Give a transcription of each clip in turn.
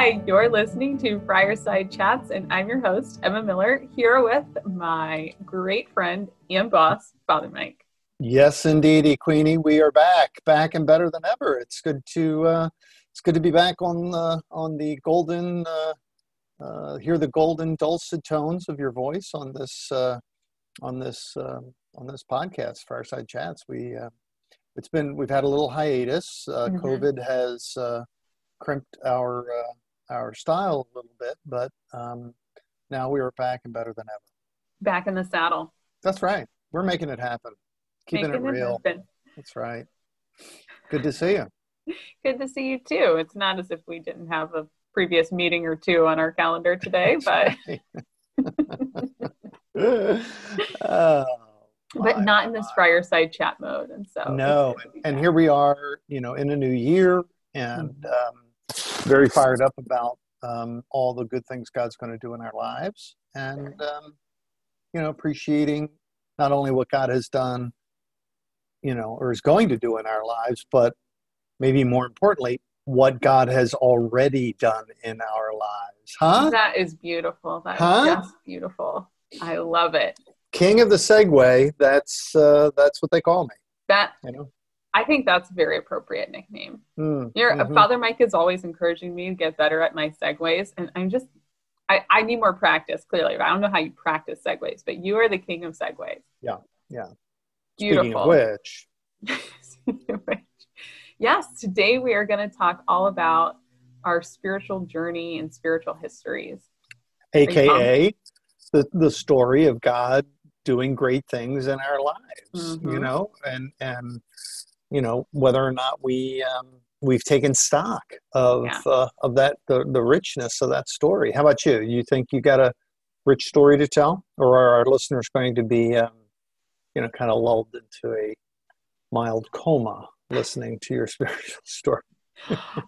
Hi, you're listening to Friarside Chats, and I'm your host, Emma Miller, here with my great friend and boss, Father Mike. Yes, indeed, Queenie. We are back, back and better than ever. It's good to uh, it's good to be back on the on the golden uh, uh, hear the golden dulcet tones of your voice on this uh, on this uh, on this podcast, Fireside Chats. We uh, it's been we've had a little hiatus. Uh, mm-hmm. COVID has uh, crimped our uh, our style a little bit, but um, now we are back and better than ever. Back in the saddle. That's right. We're making it happen. Keeping making it real. It That's right. Good to see you. Good to see you too. It's not as if we didn't have a previous meeting or two on our calendar today, but oh, but not in this fireside chat mode. And so no, and here we are, you know, in a new year, and mm-hmm. um, very fired up about um, all the good things God's going to do in our lives, and um, you know, appreciating not only what God has done, you know, or is going to do in our lives, but maybe more importantly, what God has already done in our lives. Huh? That is beautiful. That huh? beautiful. I love it. King of the segue. That's uh, that's what they call me. That you know. I think that's a very appropriate nickname. Mm, Your mm-hmm. Father Mike is always encouraging me to get better at my segues, and I'm just I, I need more practice. Clearly, I don't know how you practice segues, but you are the king of segues. Yeah, yeah. Beautiful. Speaking of which. Which. Yes, today we are going to talk all about our spiritual journey and spiritual histories. AKA the, the story of God doing great things in our lives, mm-hmm. you know, and, and, you know, whether or not we, um, we've taken stock of, yeah. uh, of that, the, the richness of that story. How about you? You think you got a rich story to tell or are our listeners going to be, um, you know, kind of lulled into a mild coma? listening to your spiritual story?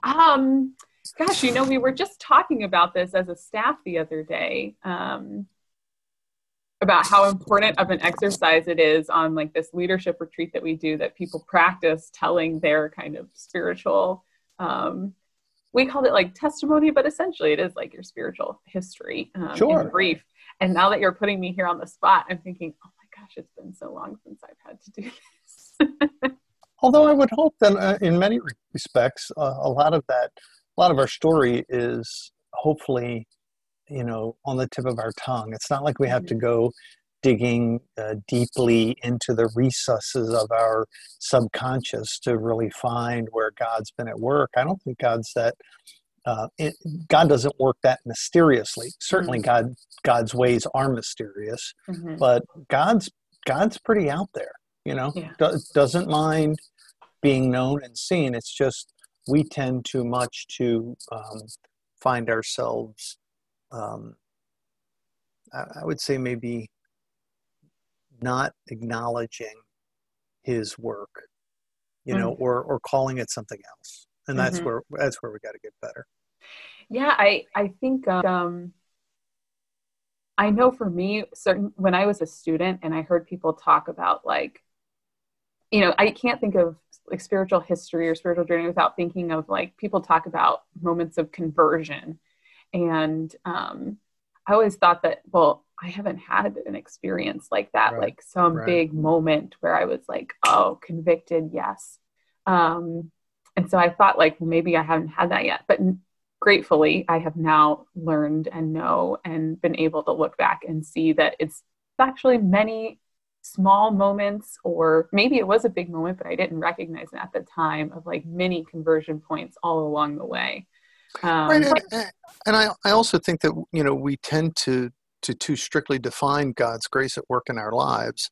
um, gosh, you know, we were just talking about this as a staff the other day. Um, about how important of an exercise it is on like this leadership retreat that we do that people practice telling their kind of spiritual um, we called it like testimony but essentially it is like your spiritual history um, sure. in brief and now that you're putting me here on the spot i'm thinking oh my gosh it's been so long since i've had to do this Although I would hope that uh, in many respects, uh, a lot of that, a lot of our story is hopefully, you know, on the tip of our tongue. It's not like we have to mm-hmm. go digging uh, deeply into the recesses of our subconscious to really find where God's been at work. I don't think God's that. Uh, it, God doesn't work that mysteriously. Certainly, mm-hmm. God God's ways are mysterious, mm-hmm. but God's God's pretty out there. You know, yeah. Do, doesn't mind being known and seen. It's just we tend too much to um, find ourselves, um, I, I would say, maybe not acknowledging his work, you know, mm-hmm. or or calling it something else. And that's mm-hmm. where that's where we got to get better. Yeah, I I think um, I know for me, certain when I was a student and I heard people talk about like you know, I can't think of like spiritual history or spiritual journey without thinking of like people talk about moments of conversion. And um, I always thought that, well, I haven't had an experience like that, right. like some right. big moment where I was like, oh, convicted, yes. Um, and so I thought, like, well, maybe I haven't had that yet. But gratefully, I have now learned and know and been able to look back and see that it's actually many small moments or maybe it was a big moment but i didn't recognize it at the time of like many conversion points all along the way um, right and, and I, I also think that you know we tend to to too strictly define god's grace at work in our lives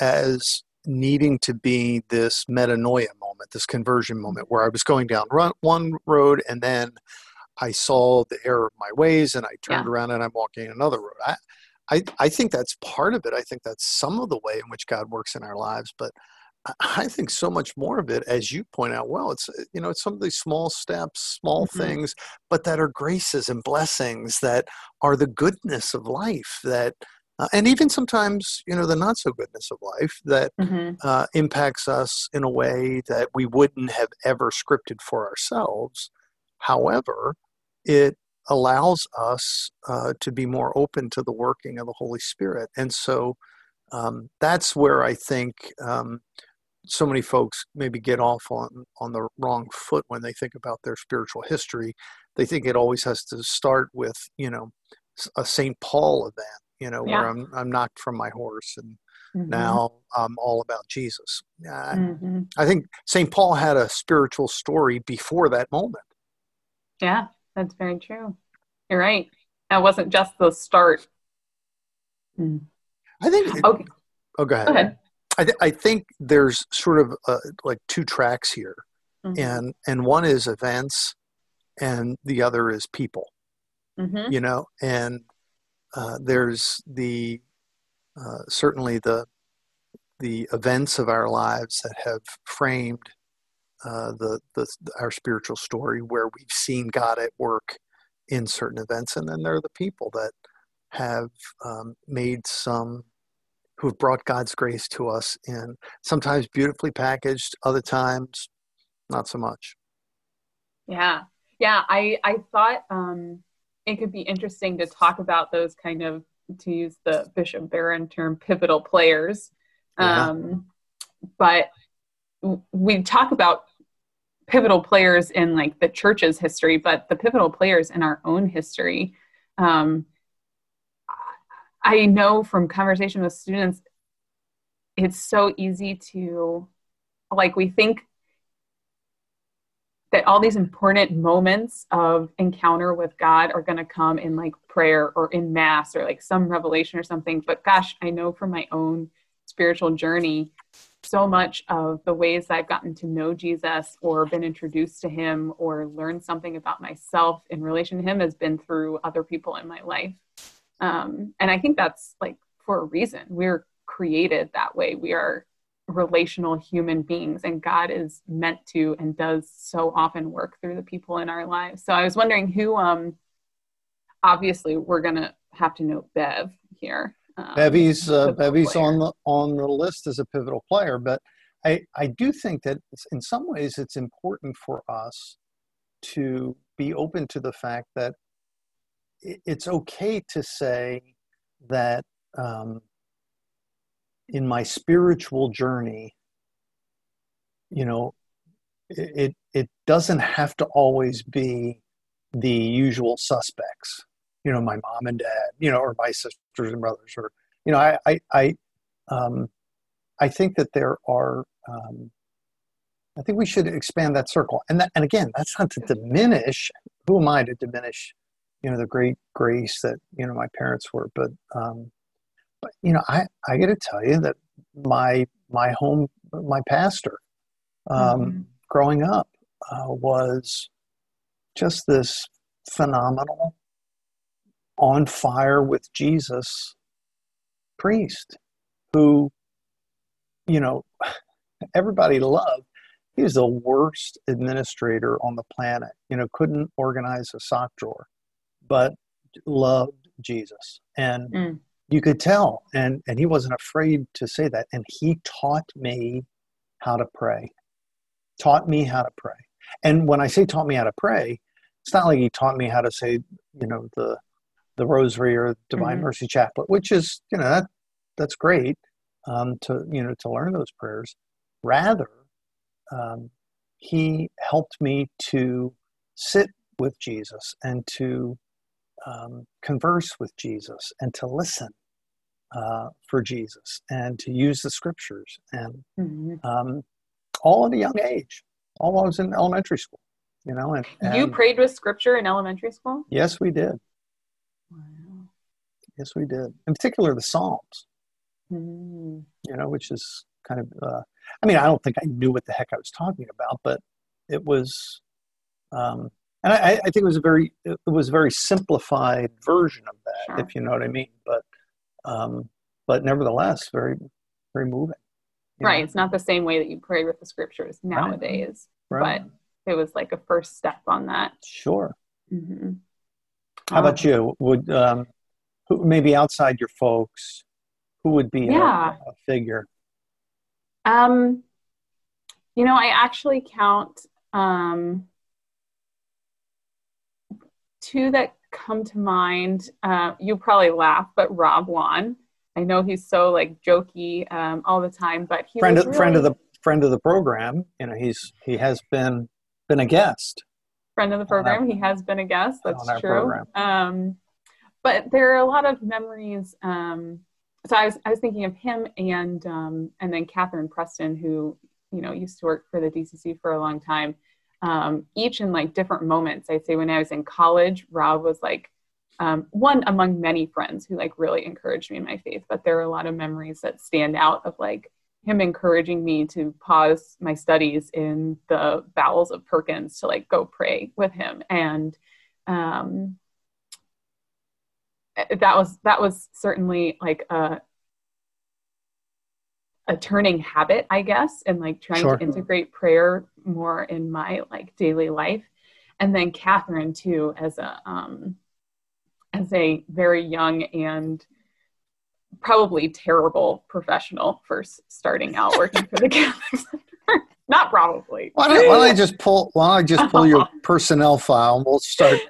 as needing to be this metanoia moment this conversion moment where i was going down run, one road and then i saw the error of my ways and i turned yeah. around and i'm walking another road I, I, I think that's part of it. I think that's some of the way in which God works in our lives. But I think so much more of it, as you point out well, it's uh, you know it's some of these small steps, small mm-hmm. things, but that are graces and blessings that are the goodness of life that. Uh, and even sometimes, you know, the not so goodness of life that mm-hmm. uh, impacts us in a way that we wouldn't have ever scripted for ourselves. However, it allows us uh, to be more open to the working of the Holy Spirit. And so um, that's where I think um, so many folks maybe get off on, on the wrong foot when they think about their spiritual history. They think it always has to start with, you know, a St. Paul event, you know, yeah. where I'm, I'm knocked from my horse and mm-hmm. now I'm all about Jesus. Uh, mm-hmm. I think St. Paul had a spiritual story before that moment. Yeah, that's very true. You're right. That wasn't just the start. Mm. I think. okay. Oh, go ahead. Go ahead. I, th- I think there's sort of uh, like two tracks here, mm-hmm. and and one is events, and the other is people. Mm-hmm. You know, and uh, there's the uh, certainly the the events of our lives that have framed uh, the, the our spiritual story, where we've seen God at work in certain events, and then there are the people that have um, made some who've brought God's grace to us in sometimes beautifully packaged, other times not so much. Yeah, yeah. I I thought um, it could be interesting to talk about those kind of to use the Bishop Barron term, pivotal players. Yeah. Um, but we talk about pivotal players in like the church's history, but the pivotal players in our own history. Um, I know from conversation with students, it's so easy to like we think that all these important moments of encounter with God are going to come in like prayer or in mass or like some revelation or something. But gosh, I know from my own spiritual journey, so much of the ways I've gotten to know Jesus or been introduced to him or learned something about myself in relation to him has been through other people in my life. Um, and I think that's like for a reason. We're created that way. We are relational human beings and god is meant to and does so often work through the people in our lives so i was wondering who um obviously we're gonna have to note bev here um, bevy's uh, bevy's player. on the on the list as a pivotal player but i i do think that in some ways it's important for us to be open to the fact that it's okay to say that um, in my spiritual journey, you know, it it doesn't have to always be the usual suspects. You know, my mom and dad, you know, or my sisters and brothers, or you know, I I I, um, I think that there are. Um, I think we should expand that circle, and that, and again, that's not to diminish. Who am I to diminish? You know, the great grace that you know my parents were, but um, but you know, I I got to tell you that my my home my pastor um, mm-hmm. growing up uh, was just this phenomenal, on fire with Jesus priest who, you know, everybody loved. He was the worst administrator on the planet. You know, couldn't organize a sock drawer, but loved Jesus and. Mm you could tell and and he wasn't afraid to say that and he taught me how to pray taught me how to pray and when i say taught me how to pray it's not like he taught me how to say you know the the rosary or divine mm-hmm. mercy chaplet which is you know that that's great um, to you know to learn those prayers rather um, he helped me to sit with jesus and to um, converse with Jesus and to listen uh, for Jesus and to use the scriptures and mm-hmm. um, all at a young age, all while I was in elementary school, you know. And, and, you prayed with scripture in elementary school? Yes, we did. Wow. Yes, we did. In particular, the Psalms. Mm. You know, which is kind of. Uh, I mean, I don't think I knew what the heck I was talking about, but it was. Um, and I, I, think it was a very it was a very simplified version of that, sure. if you know what I mean. But um, but nevertheless, very very moving. Right, know? it's not the same way that you pray with the scriptures nowadays, right. Right. but it was like a first step on that. Sure. Mm-hmm. How about um, you? Would um, who, maybe outside your folks, who would be yeah. a, a figure? Um, you know, I actually count um, two that come to mind. Uh, you probably laugh, but Rob Wan. I know he's so like jokey um, all the time, but he friend of, really, friend of the friend of the program. You know, he's he has been been a guest. Friend of the program. Our, he has been a guest. That's true. Um, but there are a lot of memories. Um, so I was I was thinking of him and um, and then Catherine Preston, who you know used to work for the DCC for a long time. Um, each in like different moments. I'd say when I was in college, Rob was like um, one among many friends who like really encouraged me in my faith. But there are a lot of memories that stand out of like him encouraging me to pause my studies in the bowels of Perkins to like go pray with him and um, that was that was certainly like a a turning habit i guess and like trying sure. to integrate prayer more in my like daily life and then catherine too as a um as a very young and probably terrible professional first starting out working for the catholic center not probably why don't, why don't i just pull why don't i just pull your personnel file and we'll start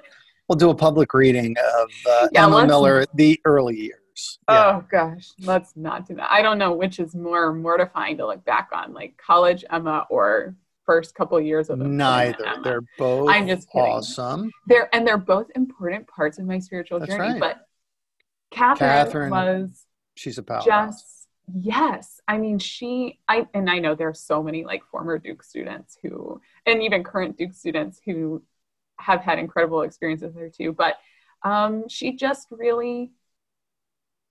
we'll do a public reading of uh, yeah, Emma Miller, the early years. Yeah. Oh gosh, let's not do that. I don't know which is more mortifying to look back on, like college Emma or first couple years of neither. Emma. They're both. I'm just kidding. awesome. They're and they're both important parts of my spiritual That's journey. Right. But Catherine, Catherine was she's a power. Just yes, I mean she. I and I know there are so many like former Duke students who, and even current Duke students who have had incredible experiences there too. But um, she just really,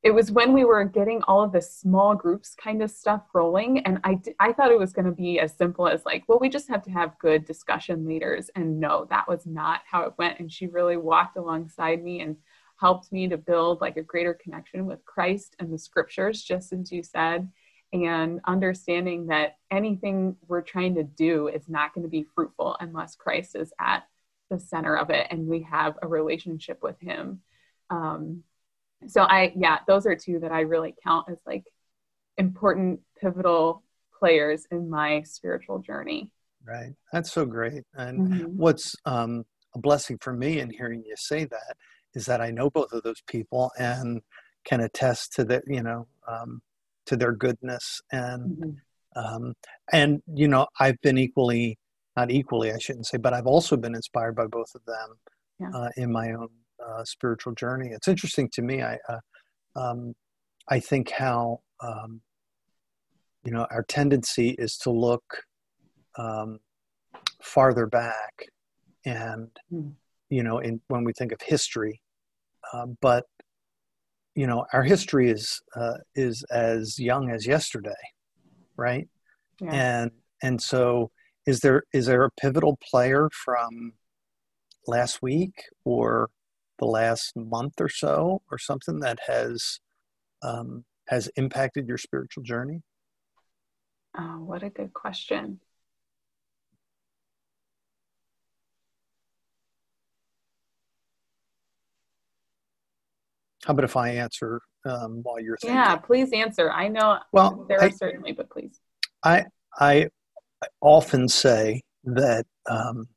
it was when we were getting all of the small groups kind of stuff rolling. And I, I thought it was going to be as simple as like, well, we just have to have good discussion leaders. And no, that was not how it went. And she really walked alongside me and helped me to build like a greater connection with Christ and the scriptures, just as you said and understanding that anything we're trying to do is not going to be fruitful unless Christ is at the center of it and we have a relationship with him um, so i yeah those are two that i really count as like important pivotal players in my spiritual journey right that's so great and mm-hmm. what's um, a blessing for me in hearing you say that is that i know both of those people and can attest to that you know um, to their goodness and mm-hmm. um, and you know i've been equally not equally, I shouldn't say, but I've also been inspired by both of them yeah. uh, in my own uh, spiritual journey. It's interesting to me. I uh, um, I think how um, you know our tendency is to look um, farther back, and mm. you know, in when we think of history, uh, but you know, our history is uh, is as young as yesterday, right? Yeah. And and so is there is there a pivotal player from last week or the last month or so or something that has um, has impacted your spiritual journey? Oh, what a good question. How about if I answer um, while you're thinking? Yeah, please answer. I know well, there I, are certainly, but please. I I I often say that um,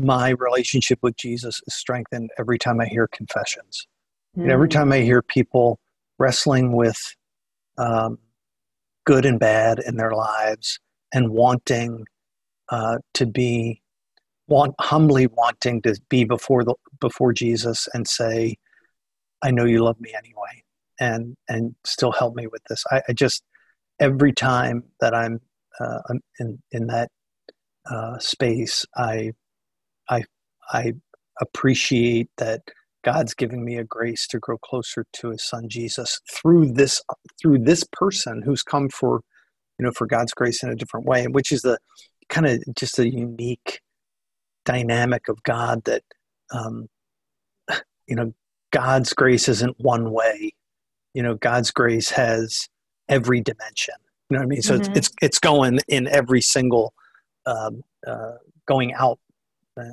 my relationship with Jesus is strengthened every time I hear confessions. Mm. And every time I hear people wrestling with um, good and bad in their lives and wanting uh, to be want humbly wanting to be before the before Jesus and say, I know you love me anyway and and still help me with this. I, I just every time that I'm uh, in in that uh, space, I I I appreciate that God's giving me a grace to grow closer to His Son Jesus through this through this person who's come for you know for God's grace in a different way, which is the kind of just a unique dynamic of God that um, you know God's grace isn't one way. You know God's grace has every dimension you know what I mean? So mm-hmm. it's, it's, it's going in every single um, uh, going out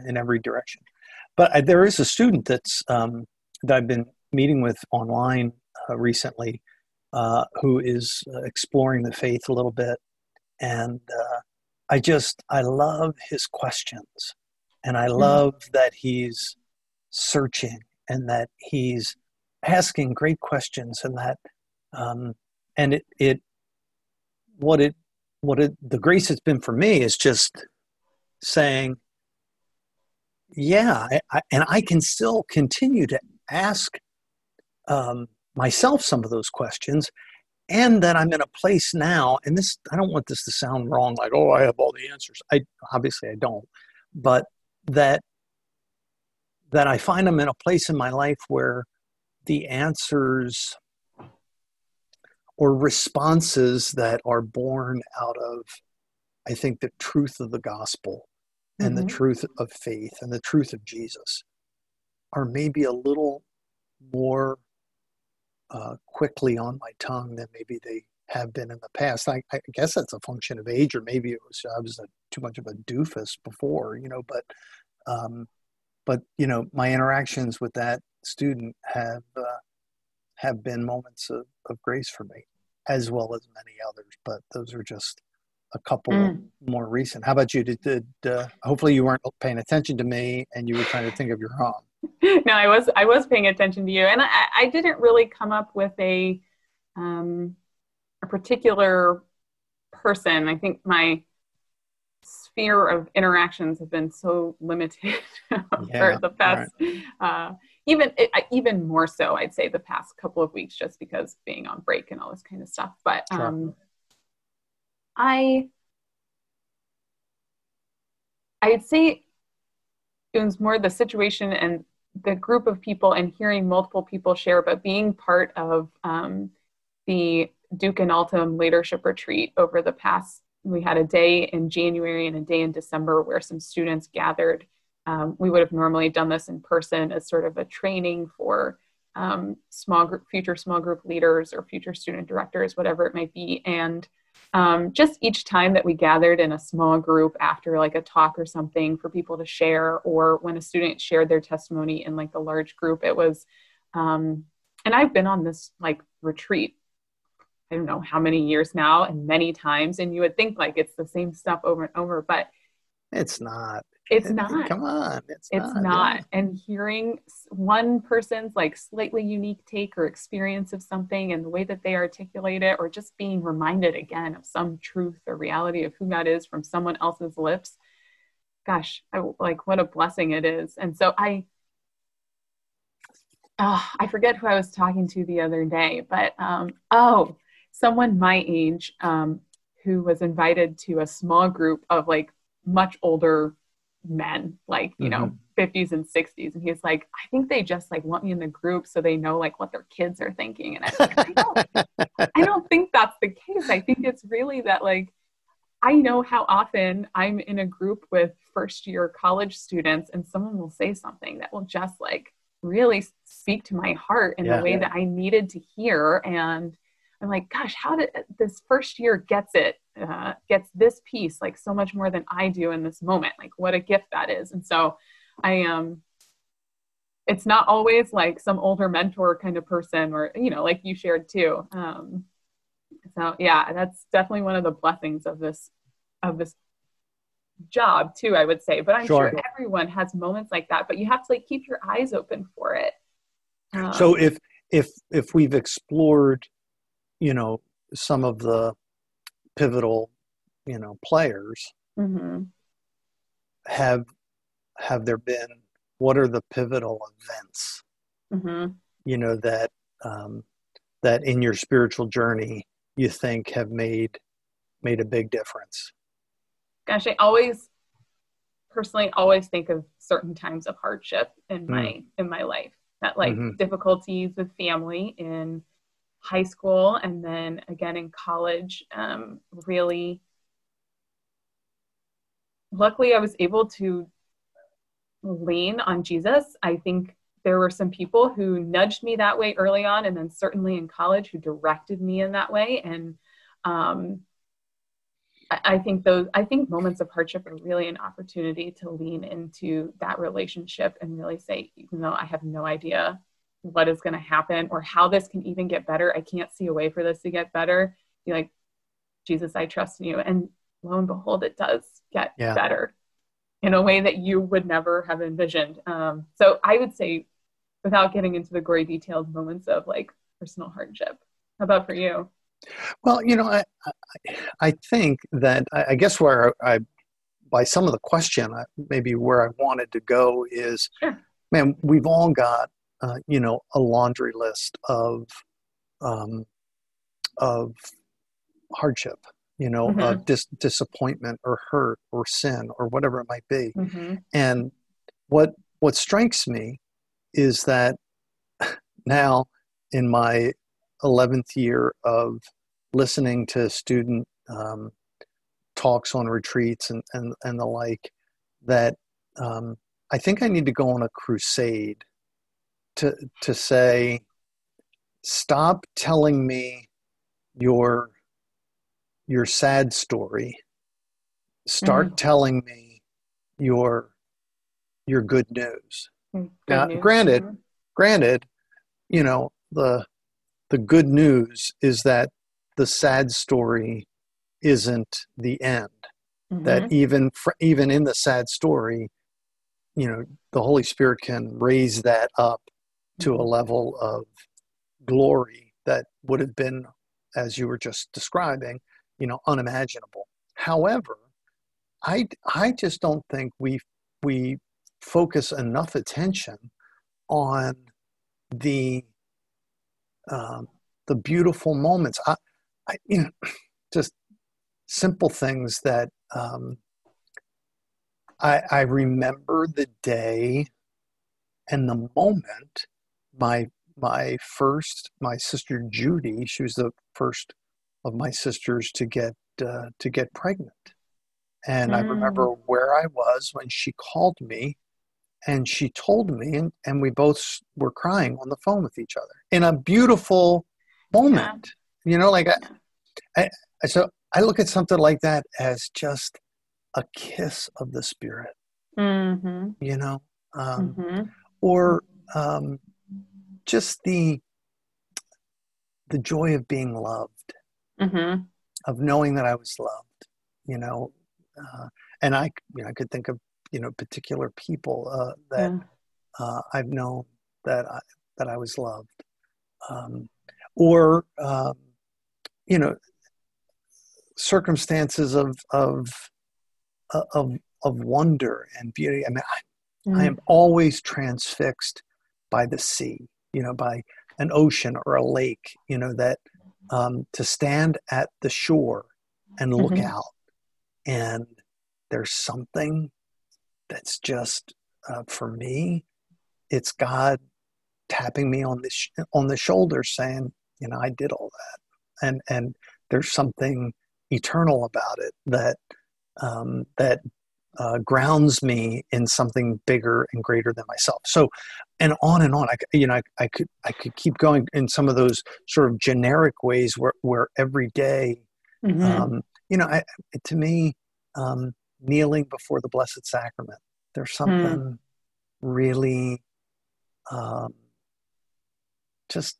in every direction. But I, there is a student that's um, that I've been meeting with online uh, recently uh, who is uh, exploring the faith a little bit, and uh, I just I love his questions, and I mm-hmm. love mm-hmm. that he's searching and that he's asking great questions and that um, and it it what it what it the grace it's been for me is just saying yeah I, I, and i can still continue to ask um, myself some of those questions and that i'm in a place now and this i don't want this to sound wrong like oh i have all the answers. I obviously i don't but that that i find i'm in a place in my life where the answers or responses that are born out of i think the truth of the gospel and mm-hmm. the truth of faith and the truth of jesus are maybe a little more uh, quickly on my tongue than maybe they have been in the past. I, I, guess that's a function of age, or maybe it was I was a, too much of a doofus before, you know. But, um, but you know, my interactions with that student have uh, have been moments of, of grace for me, as well as many others. But those are just a couple mm. more recent. How about you? Did, did uh, hopefully you weren't paying attention to me and you were trying to think of your own? no, I was I was paying attention to you, and I, I didn't really come up with a um, a particular person. I think my sphere of interactions have been so limited yeah, for the past, right. uh, even even more so, I'd say the past couple of weeks, just because being on break and all this kind of stuff. But sure. um, I I'd say it was more the situation and the group of people and hearing multiple people share, but being part of um, the Duke and Altum leadership retreat over the past, we had a day in January and a day in December where some students gathered. Um, we would have normally done this in person as sort of a training for um, small group, future small group leaders or future student directors, whatever it might be. And um, just each time that we gathered in a small group after like a talk or something for people to share or when a student shared their testimony in like the large group it was um, and i've been on this like retreat i don't know how many years now and many times and you would think like it's the same stuff over and over but it's not it's not. Come on. It's, it's not. not. Yeah. And hearing one person's like slightly unique take or experience of something and the way that they articulate it, or just being reminded again of some truth or reality of who that is from someone else's lips. Gosh, I, like what a blessing it is. And so I, oh, I forget who I was talking to the other day, but um, oh, someone my age um, who was invited to a small group of like much older men, like, you mm-hmm. know, 50s and 60s. And he's like, I think they just like want me in the group so they know like what their kids are thinking. And I like, I don't, I don't think that's the case. I think it's really that like, I know how often I'm in a group with first year college students and someone will say something that will just like really speak to my heart in yeah, the way yeah. that I needed to hear. And I'm like, gosh, how did this first year gets it, uh, gets this piece like so much more than I do in this moment. Like what a gift that is. And so I am, um, it's not always like some older mentor kind of person or, you know, like you shared too. Um, so yeah, that's definitely one of the blessings of this, of this job too, I would say, but I'm sure, sure everyone has moments like that, but you have to like keep your eyes open for it. Um, so if, if, if we've explored you know some of the pivotal you know players mm-hmm. have have there been what are the pivotal events mm-hmm. you know that um, that in your spiritual journey you think have made made a big difference gosh i always personally always think of certain times of hardship in my mm. in my life that like mm-hmm. difficulties with family in high school and then again in college um, really luckily i was able to lean on jesus. I think there were some people who nudged me that way early on and then certainly in college who directed me in that way. And um, I, I think those i think moments of hardship are really an opportunity to lean into that relationship and really say even though i have no idea what is going to happen or how this can even get better. I can't see a way for this to get better. Be like, Jesus, I trust in you. And lo and behold, it does get yeah. better. in a way that you would never have envisioned. Um, so I would say, without getting into the gory detailed moments of like personal hardship, how about for you? Well, you know, I I, I think that I, I guess where I, by some of the question, maybe where I wanted to go is, sure. man, we've all got uh, you know a laundry list of um, of hardship you know mm-hmm. of dis- disappointment or hurt or sin or whatever it might be mm-hmm. and what what strikes me is that now in my 11th year of listening to student um, talks on retreats and, and, and the like that um, I think I need to go on a crusade to, to say, stop telling me your your sad story start mm-hmm. telling me your your good news mm, good now news. granted mm-hmm. granted you know the the good news is that the sad story isn't the end mm-hmm. that even even in the sad story you know the holy spirit can raise that up to a level of glory that would have been as you were just describing you know unimaginable. However i i just don't think we we focus enough attention on the um, the beautiful moments. I, I you know just simple things that um, I, I remember the day and the moment my my first my sister Judy she was the first of my sisters to get uh, to get pregnant. And mm. I remember where I was when she called me and she told me and, and we both were crying on the phone with each other in a beautiful moment. Yeah. You know, like I, I, so I look at something like that as just a kiss of the spirit. Mm-hmm. You know, um, mm-hmm. or um, just the the joy of being loved mm-hmm. of knowing that I was loved, you know, uh, and I, you know, I could think of, you know, particular people uh, that yeah. uh, I've known that I, that I was loved, um, or um, you know, circumstances of of uh, of of wonder and beauty. I mean, I, mm. I am always transfixed by the sea, you know, by an ocean or a lake, you know, that um, to stand at the shore and look mm-hmm. out and there's something that's just uh, for me it's god tapping me on the sh- on the shoulder saying you know i did all that and and there's something eternal about it that um, that uh, grounds me in something bigger and greater than myself. So, and on and on. I, you know, I, I could I could keep going in some of those sort of generic ways where where every day, mm-hmm. um, you know, I, to me, um, kneeling before the Blessed Sacrament, there's hmm. something mm. really, um, just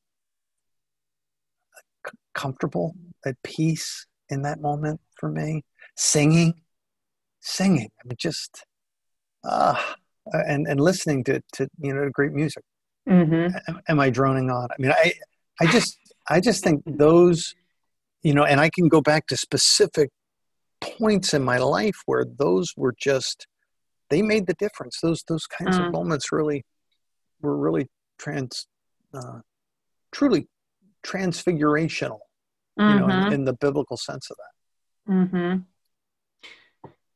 c- comfortable, at peace in that moment for me. Singing singing. I mean, just uh, and and listening to to you know great music. Mm-hmm. Am, am I droning on? I mean, I I just I just think those, you know, and I can go back to specific points in my life where those were just they made the difference. Those those kinds mm. of moments really were really trans, uh, truly transfigurational. Mm-hmm. You know, in, mm-hmm. in, the biblical sense of that. Mm-hmm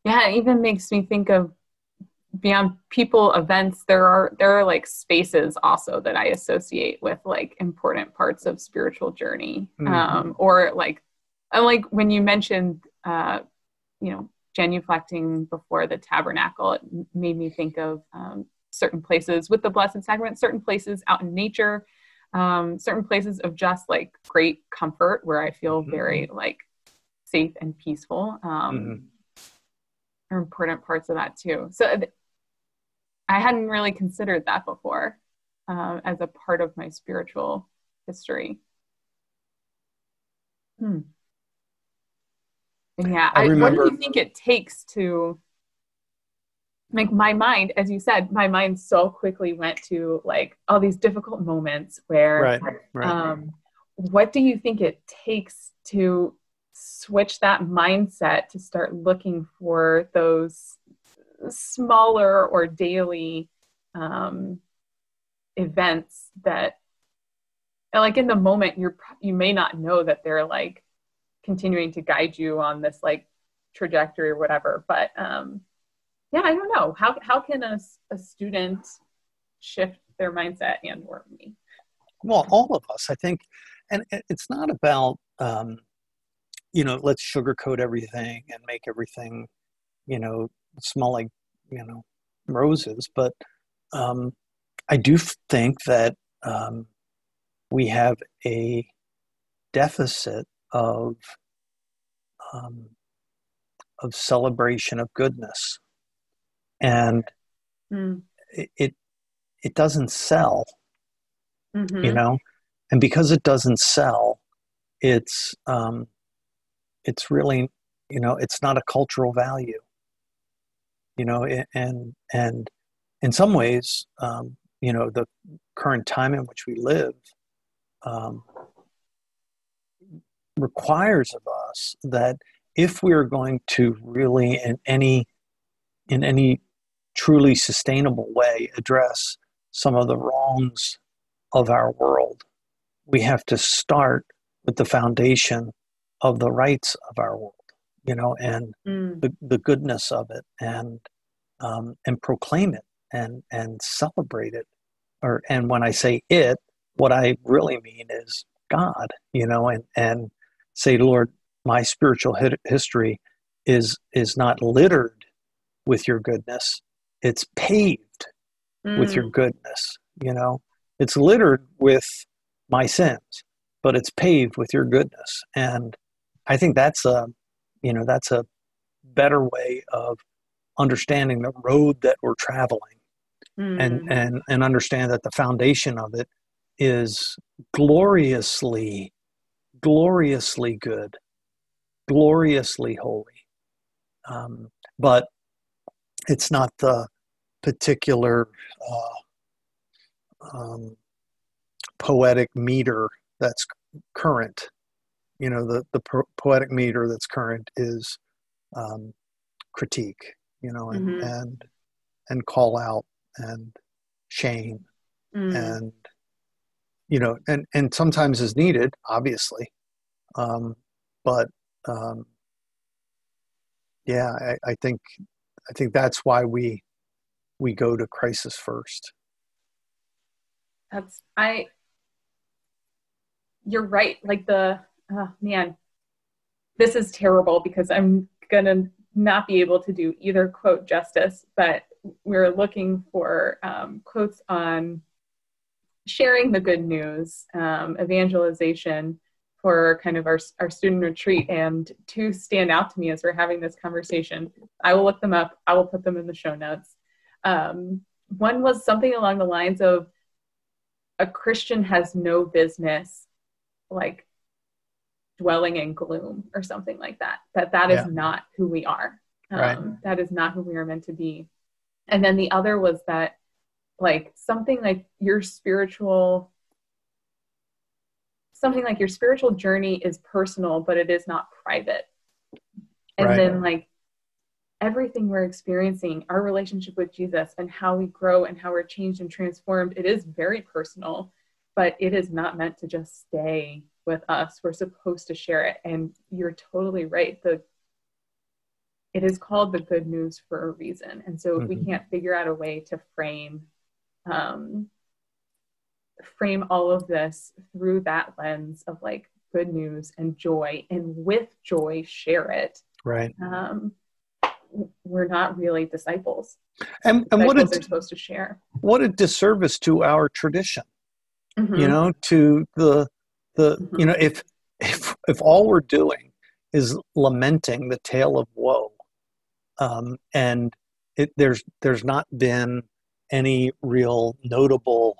yeah it even makes me think of beyond people events there are there are like spaces also that i associate with like important parts of spiritual journey mm-hmm. um, or like like when you mentioned uh, you know genuflecting before the tabernacle it made me think of um, certain places with the blessed sacrament certain places out in nature um, certain places of just like great comfort where i feel mm-hmm. very like safe and peaceful um, mm-hmm are important parts of that too. So I hadn't really considered that before um, as a part of my spiritual history. Hmm. And yeah, I, remember, what do you think it takes to like my mind as you said my mind so quickly went to like all these difficult moments where right, right. um what do you think it takes to switch that mindset to start looking for those smaller or daily um, events that like in the moment you're you may not know that they're like continuing to guide you on this like trajectory or whatever but um yeah i don't know. How how can a, a student shift their mindset and or me? Well all of us i think and it's not about um you know let's sugarcoat everything and make everything you know smell like you know roses but um i do think that um we have a deficit of um, of celebration of goodness, and mm. it, it, doesn't sell, mm-hmm. you know, and because it doesn't sell, it's um, it's really you know it's not a cultural value, you know, and and in some ways, um, you know, the current time in which we live um, requires of us that if we are going to really in any in any truly sustainable way address some of the wrongs of our world we have to start with the foundation of the rights of our world you know and mm. the, the goodness of it and um, and proclaim it and and celebrate it or and when i say it what I really mean is God, you know, and, and say, Lord, my spiritual history is is not littered with your goodness. It's paved mm. with your mm. goodness, you know. It's littered with my sins, but it's paved with your goodness. And I think that's a, you know, that's a better way of understanding the road that we're traveling mm. and, and, and understand that the foundation of it is gloriously, gloriously good, gloriously holy. Um, but it's not the particular uh, um, poetic meter that's current. You know, the, the po- poetic meter that's current is um, critique, you know, and, mm-hmm. and, and call out and shame mm. and you know, and and sometimes is needed, obviously, um, but um, yeah, I, I think I think that's why we we go to crisis first. That's I. You're right. Like the oh, man, this is terrible because I'm gonna not be able to do either quote justice, but we're looking for um, quotes on sharing the good news, um, evangelization for kind of our, our student retreat. And two stand out to me as we're having this conversation. I will look them up, I will put them in the show notes. Um, one was something along the lines of a Christian has no business like dwelling in gloom or something like that. That that is yeah. not who we are. Um, right. That is not who we are meant to be. And then the other was that like something like your spiritual something like your spiritual journey is personal but it is not private and right. then like everything we're experiencing our relationship with jesus and how we grow and how we're changed and transformed it is very personal but it is not meant to just stay with us. We're supposed to share it. And you're totally right. The it is called the good news for a reason. And so mm-hmm. we can't figure out a way to frame um, frame all of this through that lens of like good news and joy. And with joy share it. Right. Um, we're not really disciples. And, and what they're supposed to share. what a disservice to our tradition mm-hmm. you know to the the mm-hmm. you know if if if all we're doing is lamenting the tale of woe um, and it, there's there's not been any real notable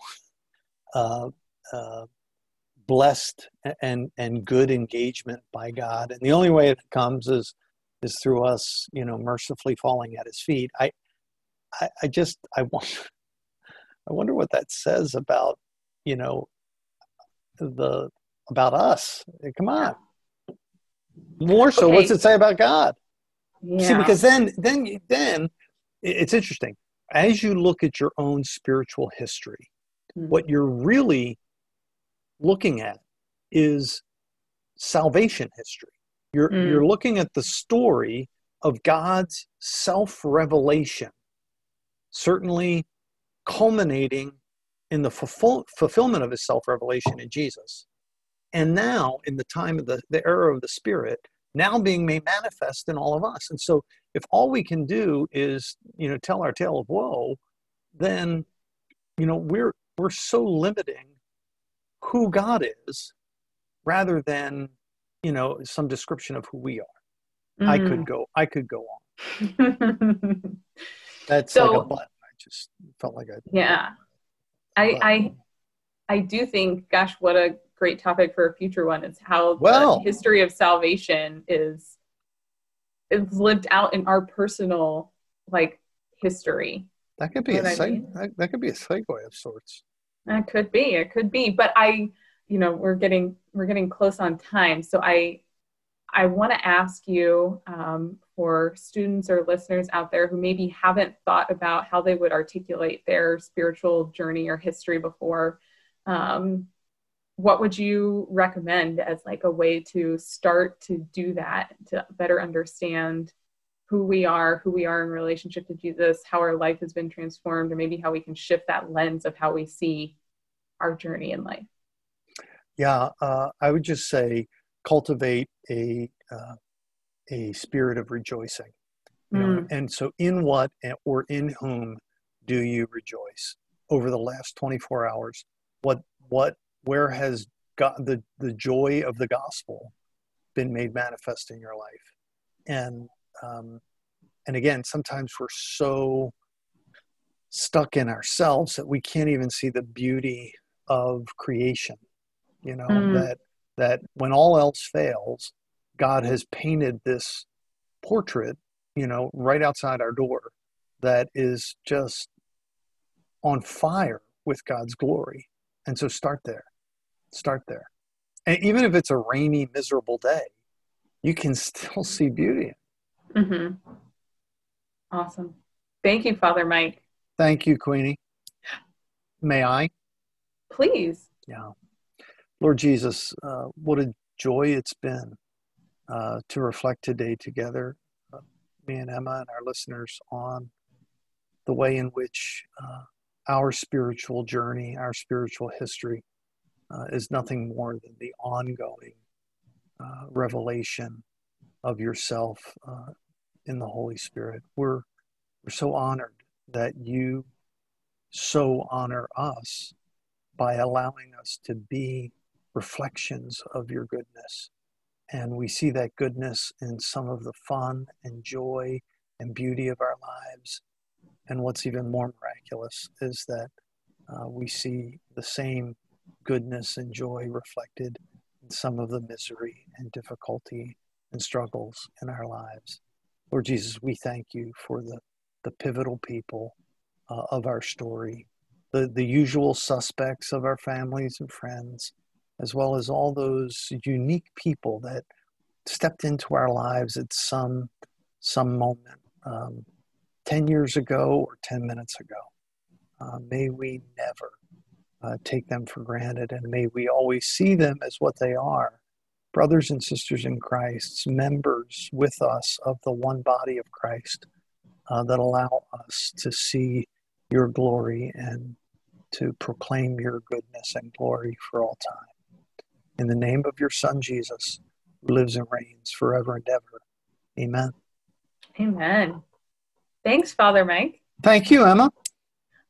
uh, uh, blessed and and good engagement by God. And the only way it comes is is through us, you know, mercifully falling at His feet. I I, I just I wonder I wonder what that says about you know the about us. Come on. More so, okay. what's it say about God? Yeah. See, because then then then it's interesting. As you look at your own spiritual history, mm-hmm. what you're really looking at is salvation history. You're mm. you're looking at the story of God's self-revelation, certainly culminating in the fulfill, fulfillment of his self-revelation in Jesus. And now in the time of the, the era of the Spirit, now being made manifest in all of us. And so if all we can do is, you know, tell our tale of woe, then, you know, we're we're so limiting who God is rather than, you know, some description of who we are. Mm-hmm. I could mm. go I could go on. That's so, like a button. I just felt like I Yeah. I I I do think, gosh, what a great topic for a future one is how well, the history of salvation is is lived out in our personal like history. That could be a seg- I mean? that, that could be a segue of sorts. That could be. It could be. But I, you know, we're getting we're getting close on time, so I I want to ask you um, for students or listeners out there who maybe haven't thought about how they would articulate their spiritual journey or history before. Um, what would you recommend as like a way to start to do that to better understand who we are who we are in relationship to jesus how our life has been transformed or maybe how we can shift that lens of how we see our journey in life yeah uh, i would just say cultivate a uh, a spirit of rejoicing you know? mm. and so in what or in whom do you rejoice over the last 24 hours what what where has God, the, the joy of the gospel been made manifest in your life? And, um, and again, sometimes we're so stuck in ourselves that we can't even see the beauty of creation, you know, mm. that, that when all else fails, God has painted this portrait, you know, right outside our door that is just on fire with God's glory. And so start there start there. And even if it's a rainy, miserable day, you can still see beauty. Mm-hmm. Awesome. Thank you, Father Mike. Thank you, Queenie. May I? Please. Yeah. Lord Jesus, uh, what a joy it's been uh, to reflect today together, uh, me and Emma and our listeners, on the way in which uh, our spiritual journey, our spiritual history, uh, is nothing more than the ongoing uh, revelation of yourself uh, in the Holy Spirit. We're, we're so honored that you so honor us by allowing us to be reflections of your goodness. And we see that goodness in some of the fun and joy and beauty of our lives. And what's even more miraculous is that uh, we see the same goodness and joy reflected in some of the misery and difficulty and struggles in our lives. Lord Jesus, we thank you for the, the pivotal people uh, of our story, the, the usual suspects of our families and friends, as well as all those unique people that stepped into our lives at some, some moment, um, 10 years ago or 10 minutes ago. Uh, may we never uh, take them for granted, and may we always see them as what they are brothers and sisters in Christ, members with us of the one body of Christ uh, that allow us to see your glory and to proclaim your goodness and glory for all time. In the name of your Son, Jesus, who lives and reigns forever and ever. Amen. Amen. Thanks, Father Mike. Thank you, Emma.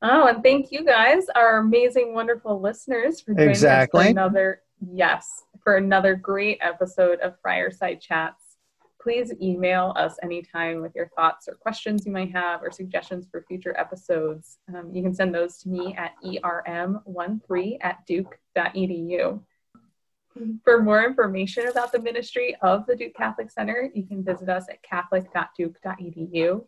Oh, and thank you guys, our amazing, wonderful listeners, for joining exactly. us for another yes, for another great episode of Friarside Chats. Please email us anytime with your thoughts or questions you might have or suggestions for future episodes. Um, you can send those to me at erm13 at duke.edu. For more information about the ministry of the Duke Catholic Center, you can visit us at catholic.duke.edu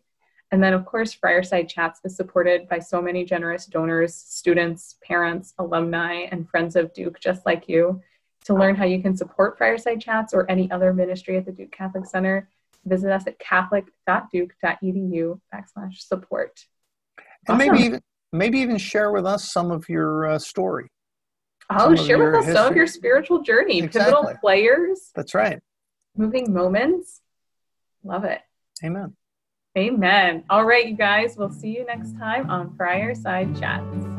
And then, of course, Friarside Chats is supported by so many generous donors, students, parents, alumni, and friends of Duke, just like you. To learn how you can support Friarside Chats or any other ministry at the Duke Catholic Center, visit us at catholic.duke.edu backslash support. And maybe even maybe even share with us some of your uh, story. Oh, share with us history. some of your spiritual journey, exactly. pivotal players. That's right. Moving moments. Love it. Amen. Amen. All right, you guys. We'll see you next time on Friarside Chats.